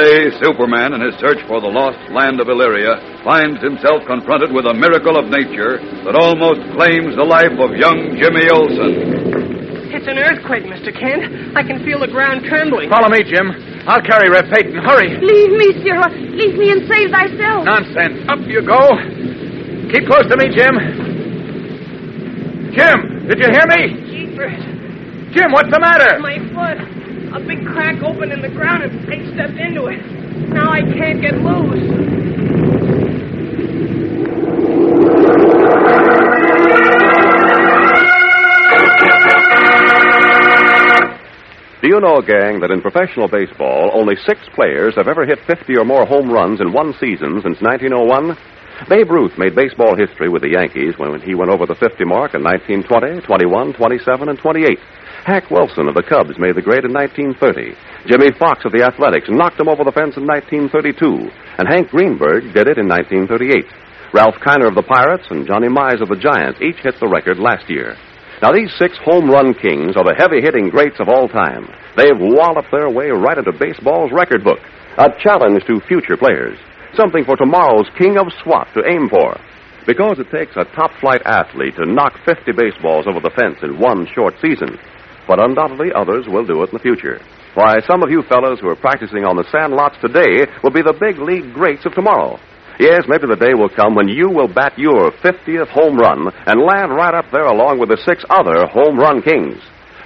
Today, Superman, in his search for the lost land of Illyria, finds himself confronted with a miracle of nature that almost claims the life of young Jimmy Olsen. It's an earthquake, Mr. Kent. I can feel the ground trembling. Follow me, Jim. I'll carry Rev Peyton. Hurry. Leave me, Sirrah. Leave me and save thyself. Nonsense. Up you go. Keep close to me, Jim. Jim, did you hear me? Jeepers. Jim, what's the matter? My foot. A big crack opened in the ground and I stepped into it. Now I can't get loose. Do you know, gang, that in professional baseball, only six players have ever hit 50 or more home runs in one season since 1901? Babe Ruth made baseball history with the Yankees when he went over the 50 mark in 1920, 21, 27, and 28. Hack Wilson of the Cubs made the grade in 1930. Jimmie Foxx of the Athletics knocked him over the fence in 1932. And Hank Greenberg did it in 1938. Ralph Kiner of the Pirates and Johnny Mize of the Giants each hit the record last year. Now, these six home run kings are the heavy hitting greats of all time. They've walloped their way right into baseball's record book. A challenge to future players. Something for tomorrow's king of SWAT to aim for. Because it takes a top flight athlete to knock 50 baseballs over the fence in one short season. But undoubtedly others will do it in the future. Why, some of you fellows who are practicing on the sand lots today will be the big league greats of tomorrow. Yes, maybe the day will come when you will bat your 50th home run and land right up there along with the six other home run kings.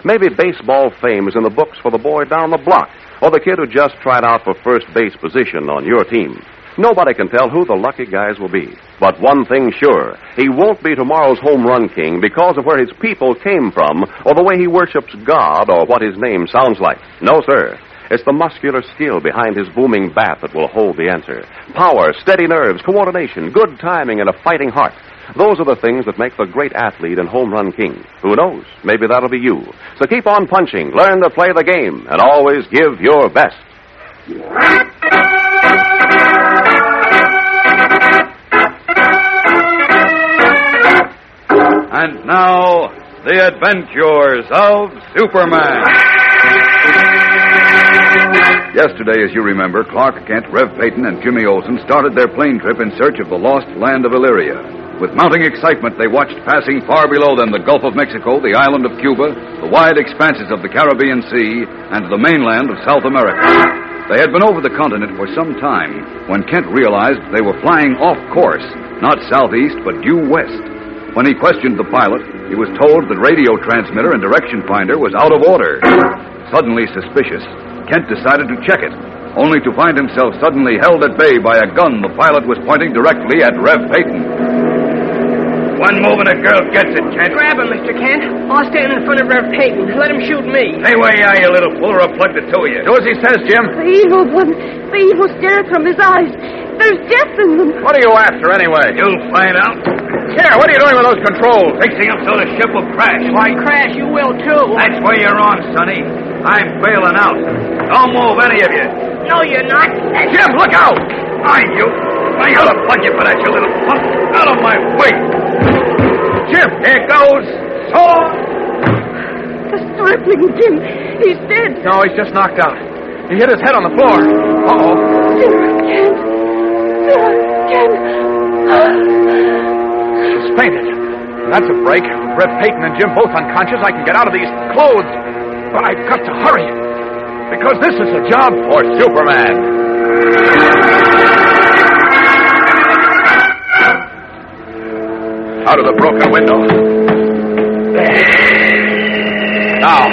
Maybe baseball fame is in the books for the boy down the block or the kid who just tried out for first base position on your team. Nobody can tell who the lucky guys will be. But one thing's sure, he won't be tomorrow's home run king because of where his people came from or the way he worships God or what his name sounds like. No, sir. It's the muscular skill behind his booming bat that will hold the answer. Power, steady nerves, coordination, good timing, and a fighting heart. Those are the things that make the great athlete and home run king. Who knows? Maybe that'll be you. So keep on punching, learn to play the game, and always give your best. And now, the adventures of Superman. Yesterday, as you remember, Clark Kent, Rev Peyton, and Jimmy Olsen started their plane trip in search of the lost land of Illyria. With mounting excitement, they watched passing far below them the Gulf of Mexico, the island of Cuba, the wide expanses of the Caribbean Sea, and the mainland of South America. They had been over the continent for some time when Kent realized they were flying off course, not southeast, but due west. When he questioned the pilot, he was told the radio transmitter and direction finder was out of order. Suddenly suspicious, Kent decided to check it, only to find himself suddenly held at bay by a gun the pilot was pointing directly at Rev Peyton. One move and a girl gets it, Kent. Grab him, Mr. Kent. I'll stand in front of Rev Peyton. Let him shoot me. Hey, where you are, you little fool, or I'll plug the two of you. Do as he says, Jim. The evil one, the evil stare from his eyes. There's death in them. What are you after, anyway? You'll find out. Here, what are you doing with those controls? Fixing them so the ship will crash. Why, crash, you will too. That's where you're wrong, Sonny. I'm bailing out. Don't move, any of you. No, you're not. Jim, look out! Mind you. I ought to plug you for that, you little punk. Out of my way. Jim, here goes. So. The stripling, Jim. He's dead. No, he's just knocked out. He hit his head on the floor. Uh-oh. Sirrah Kent. She's fainted. That's a break. Rev Peyton and Jim both unconscious, I can get out of these clothes. But I've got to hurry. Because this is a job for Superman. Out of the broken window. Now,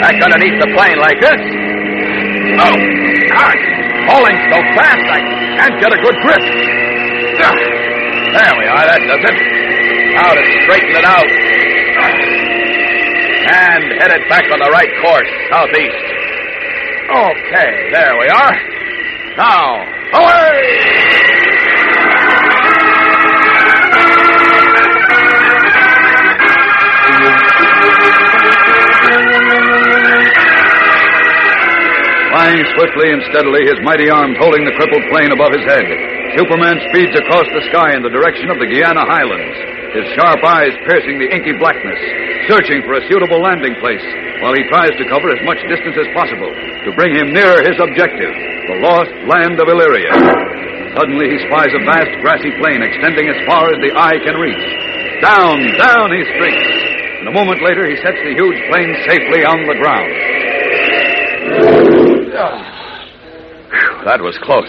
back underneath the plane like this. Oh, gosh. Falling so fast, I can't get a good grip. There we are. That does it. Now to straighten it out. And headed back on the right course, southeast. Okay, there we are. Now, away! Flying swiftly and steadily, his mighty arms holding the crippled plane above his head, Superman speeds across the sky in the direction of the Guiana Highlands, his sharp eyes piercing the inky blackness, searching for a suitable landing place, while he tries to cover as much distance as possible to bring him nearer his objective, the lost land of Illyria. Suddenly, he spies a vast grassy plain extending as far as the eye can reach. Down, down he streaks, and a moment later, he sets the huge plane safely on the ground. Whew, that was close.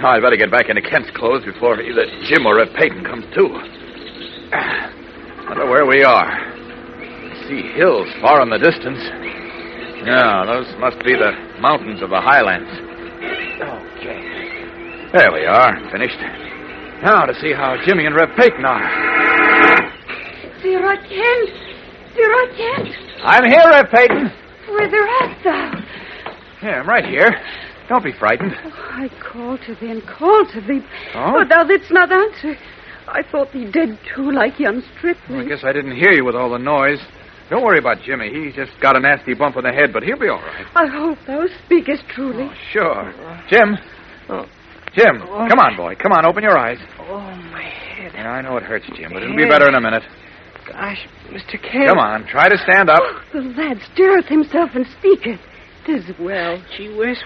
Now I'd better get back into Kent's clothes before either Jim or Rev Peyton comes too. Wonder where we are. See hills far in the distance. Yeah, those must be the mountains of the highlands. Okay. There we are, finished. Now to see how Jimmy and Rev Peyton are. Sirrah Kent. Sirrah Kent. I'm here, Rev Peyton. Whither art thou? Yeah, I'm right here. Don't be frightened. Oh, I called to thee and called to thee, Oh? but thou didst not answer. I thought thee dead too, like young Well, I guess I didn't hear you with all the noise. Don't worry about Jimmy. He just got a nasty bump on the head, but he'll be all right. I hope thou speakest truly. Oh, sure. Jim. Oh. Jim, come on, boy. Come on, open your eyes. Oh, my head. Yeah, I know it hurts, Jim, but it'll be better in a minute. Gosh, Mr. Kent. Come on, try to stand up. Oh, the lad stirreth himself and speaketh. Tis well. Gee whiz.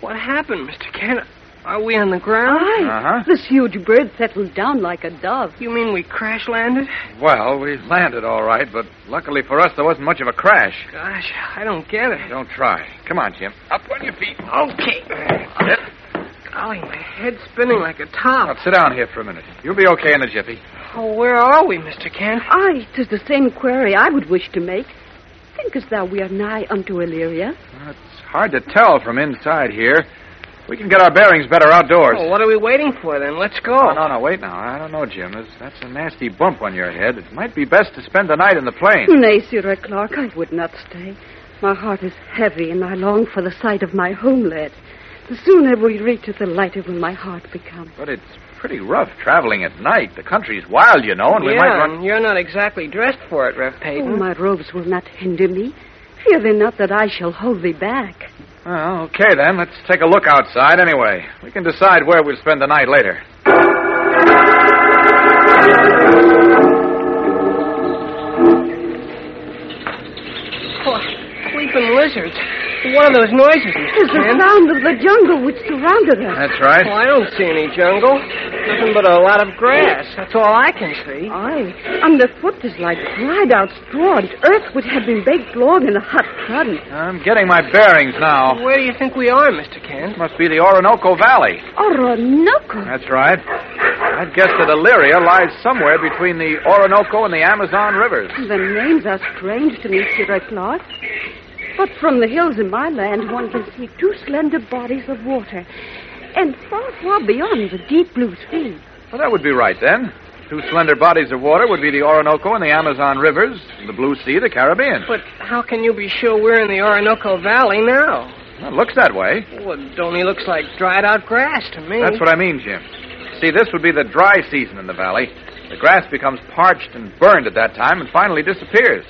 What happened, Mr. Kent? Are we on the ground? Aye, Uh-huh. this huge bird settled down like a dove. You mean we crash landed? Well, we landed all right, but luckily for us, there wasn't much of a crash. Gosh, I don't get it. Don't try. Come on, Jim. Up on your feet. Okay. Sit. Golly, my head's spinning like a top. Now, sit down here for a minute. You'll be okay in a jiffy. Oh, where are we, Mr. Kent? Aye, tis the same query I would wish to make. Thinkest thou we are nigh unto Illyria? Well, it's hard to tell from inside here. We can get our bearings better outdoors. Oh, what are we waiting for then? Let's go. Oh, no, no, wait now. I don't know, Jim. That's, that's a nasty bump on your head. It might be best to spend the night in the plane. Nay, Sirrah Clark, I would not stay. My heart is heavy, and I long for the sight of my homeland. The sooner we reach it, the lighter will my heart become. But it's pretty rough traveling at night. The country's wild, you know, and we yeah, might run. you're not exactly dressed for it, Rev Peyton. Oh, my robes will not hinder me. Fear thee not that I shall hold thee back. Well, okay then. Let's take a look outside anyway. We can decide where we'll spend the night later. Oh, sleeping lizards. What of those noises, Tis Mr. the Kent? sound of the jungle which surrounded us. That's right. Oh, I don't see any jungle. Nothing but a lot of grass. That's all I can see. Aye, underfoot is like dried out straw, and earth which had been baked long in a hot sun. I'm getting my bearings now. Where do you think we are, Mr. Kent? Must be the Orinoco Valley. Orinoco. That's right. I'd guess that Illyria lies somewhere between the Orinoco and the Amazon rivers. The names are strange to me, Sirrah Clark. But from the hills in my land, one can see two slender bodies of water. And far, far beyond, the deep blue sea. Well, that would be right then. Two slender bodies of water would be the Orinoco and the Amazon rivers, the Blue Sea, the Caribbean. But how can you be sure we're in the Orinoco Valley now? Well, it looks that way. Well, it only looks like dried out grass to me. That's what I mean, Jim. See, this would be the dry season in the valley. The grass becomes parched and burned at that time and finally disappears.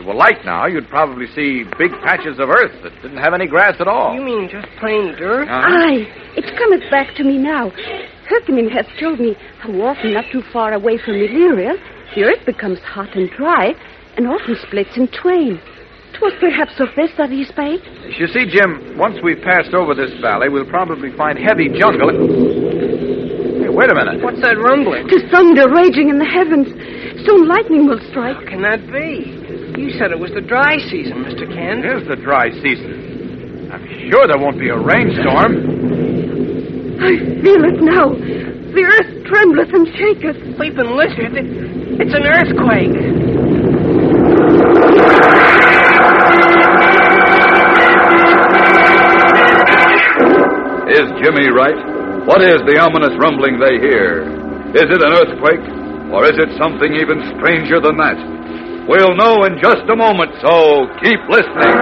If it were light now, you'd probably see big patches of earth that didn't have any grass at all. You mean just plain dirt? Uh-huh. Aye, it's cometh back to me now. Herkimer has told me how often not too far away from Illyria, the earth becomes hot and dry and often splits in twain. 'Twas perhaps of this that he spake. You see, Jim, once we've passed over this valley, we'll probably find heavy jungle. Hey, wait a minute. What's that rumbling? The thunder raging in the heavens. Soon lightning will strike. How can that be? You said it was the dry season, Mr. Kent. It is the dry season. I'm sure there won't be a rainstorm. I feel it now. The earth trembleth and shaketh. Sleeping lizard. It's an earthquake. Is Jimmy right? What is the ominous rumbling they hear? Is it an earthquake? Or is it something even stranger than that? We'll know in just a moment, so keep listening.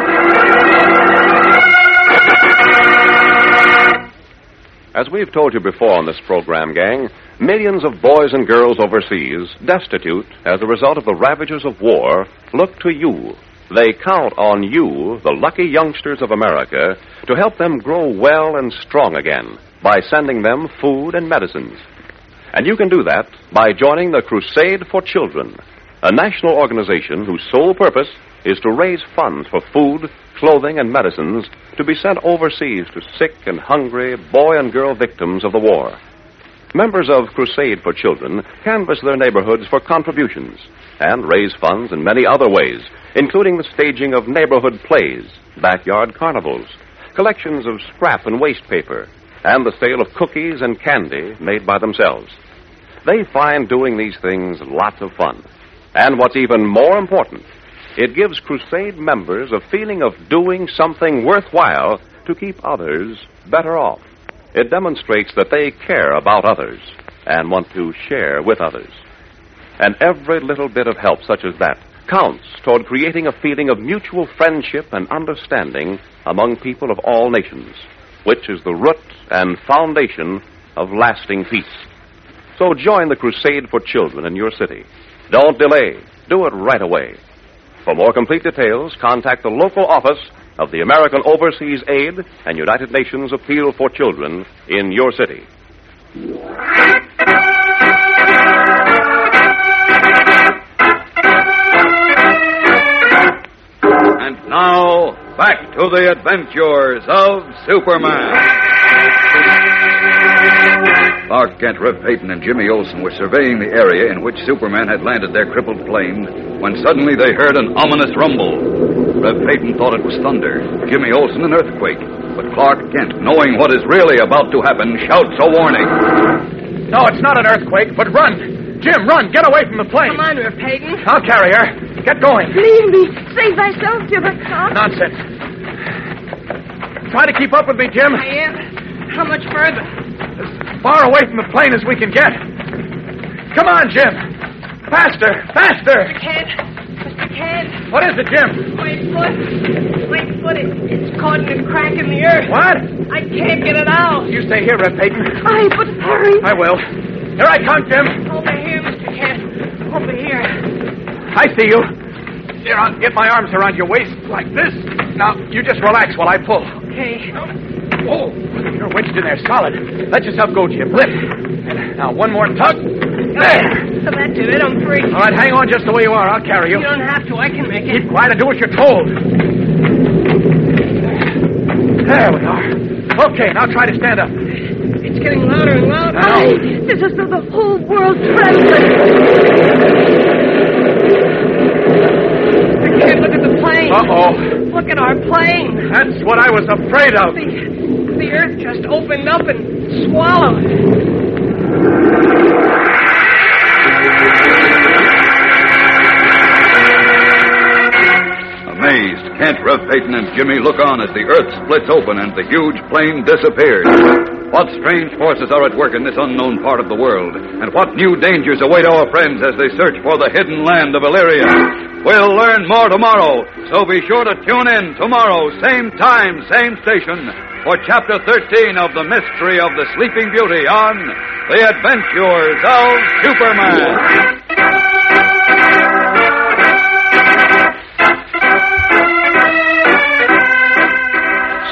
As we've told you before on this program, gang, millions of boys and girls overseas, destitute as a result of the ravages of war, look to you. They count on you, the lucky youngsters of America, to help them grow well and strong again by sending them food and medicines. And you can do that by joining the Crusade for Children, a national organization whose sole purpose is to raise funds for food, clothing, and medicines to be sent overseas to sick and hungry boy and girl victims of the war. Members of Crusade for Children canvass their neighborhoods for contributions and raise funds in many other ways, including the staging of neighborhood plays, backyard carnivals, collections of scrap and waste paper, and the sale of cookies and candy made by themselves. They find doing these things lots of fun. And what's even more important, it gives Crusade members a feeling of doing something worthwhile to keep others better off. It demonstrates that they care about others and want to share with others. And every little bit of help such as that counts toward creating a feeling of mutual friendship and understanding among people of all nations, which is the root and foundation of lasting peace. So join the Crusade for Children in your city. Don't delay. Do it right away. For more complete details, contact the local office of the American Overseas Aid and United Nations Appeal for Children in your city. And now, back to the adventures of Superman. Clark Kent, Rev Peyton, and Jimmy Olsen were surveying the area in which Superman had landed their crippled plane when suddenly they heard an ominous rumble. Rev Peyton thought it was thunder, Jimmy Olsen an earthquake. But Clark Kent, knowing what is really about to happen, shouts a warning. No, it's not an earthquake, but run! Jim, run! Get away from the plane! Come on, Rev Peyton. I'll carry her. Get going. Leave me. Save thyself, Jibbercott. Nonsense. Try to keep up with me, Jim. I am. How much further? Far away from the plane as we can get. Come on, Jim. Faster, faster. Mr. Kent. Mr. Kent. What is it, Jim? My foot. My foot. It, it's caught in a crack in the earth. What? I can't get it out. You stay here, Rev Peyton. Aye, but hurry. I will. Here I come, Jim. Over here, Mr. Kent. Over here. I see you. Here, I'll get my arms around your waist like this. Now, you just relax while I pull. Okay. Oh, you're wedged in there solid. Let yourself go, Jim. Lift. Now, one more tug. There. So that's it. I'm free. All right, hang on just the way you are. I'll carry you. You don't have to. I can make it. Keep quiet and do what you're told. There we are. Okay, now try to stand up. It's getting louder and louder. Now. this is the whole world trembles. I can't look at the plane. Uh-oh. Look at our plane. That's what I was afraid of. The, the earth just opened up and swallowed. Rev Peyton, and Jimmy look on as the earth splits open and the huge plane disappears. What strange forces are at work in this unknown part of the world? And what new dangers await our friends as they search for the hidden land of Illyria? We'll learn more tomorrow, so be sure to tune in tomorrow, same time, same station, for Chapter 13 of The Mystery of the Sleeping Beauty on The Adventures of Superman.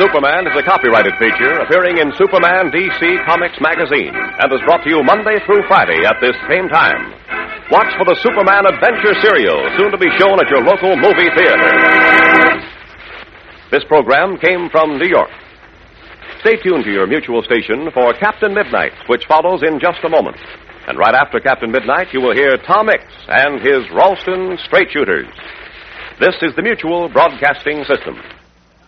Superman is a copyrighted feature appearing in Superman DC Comics magazine and is brought to you Monday through Friday at this same time. Watch for the Superman Adventure serial, soon to be shown at your local movie theater. This program came from New York. Stay tuned to your mutual station for Captain Midnight, which follows in just a moment. And right after Captain Midnight, you will hear Tom Mix and his Ralston Straight Shooters. This is the Mutual Broadcasting System.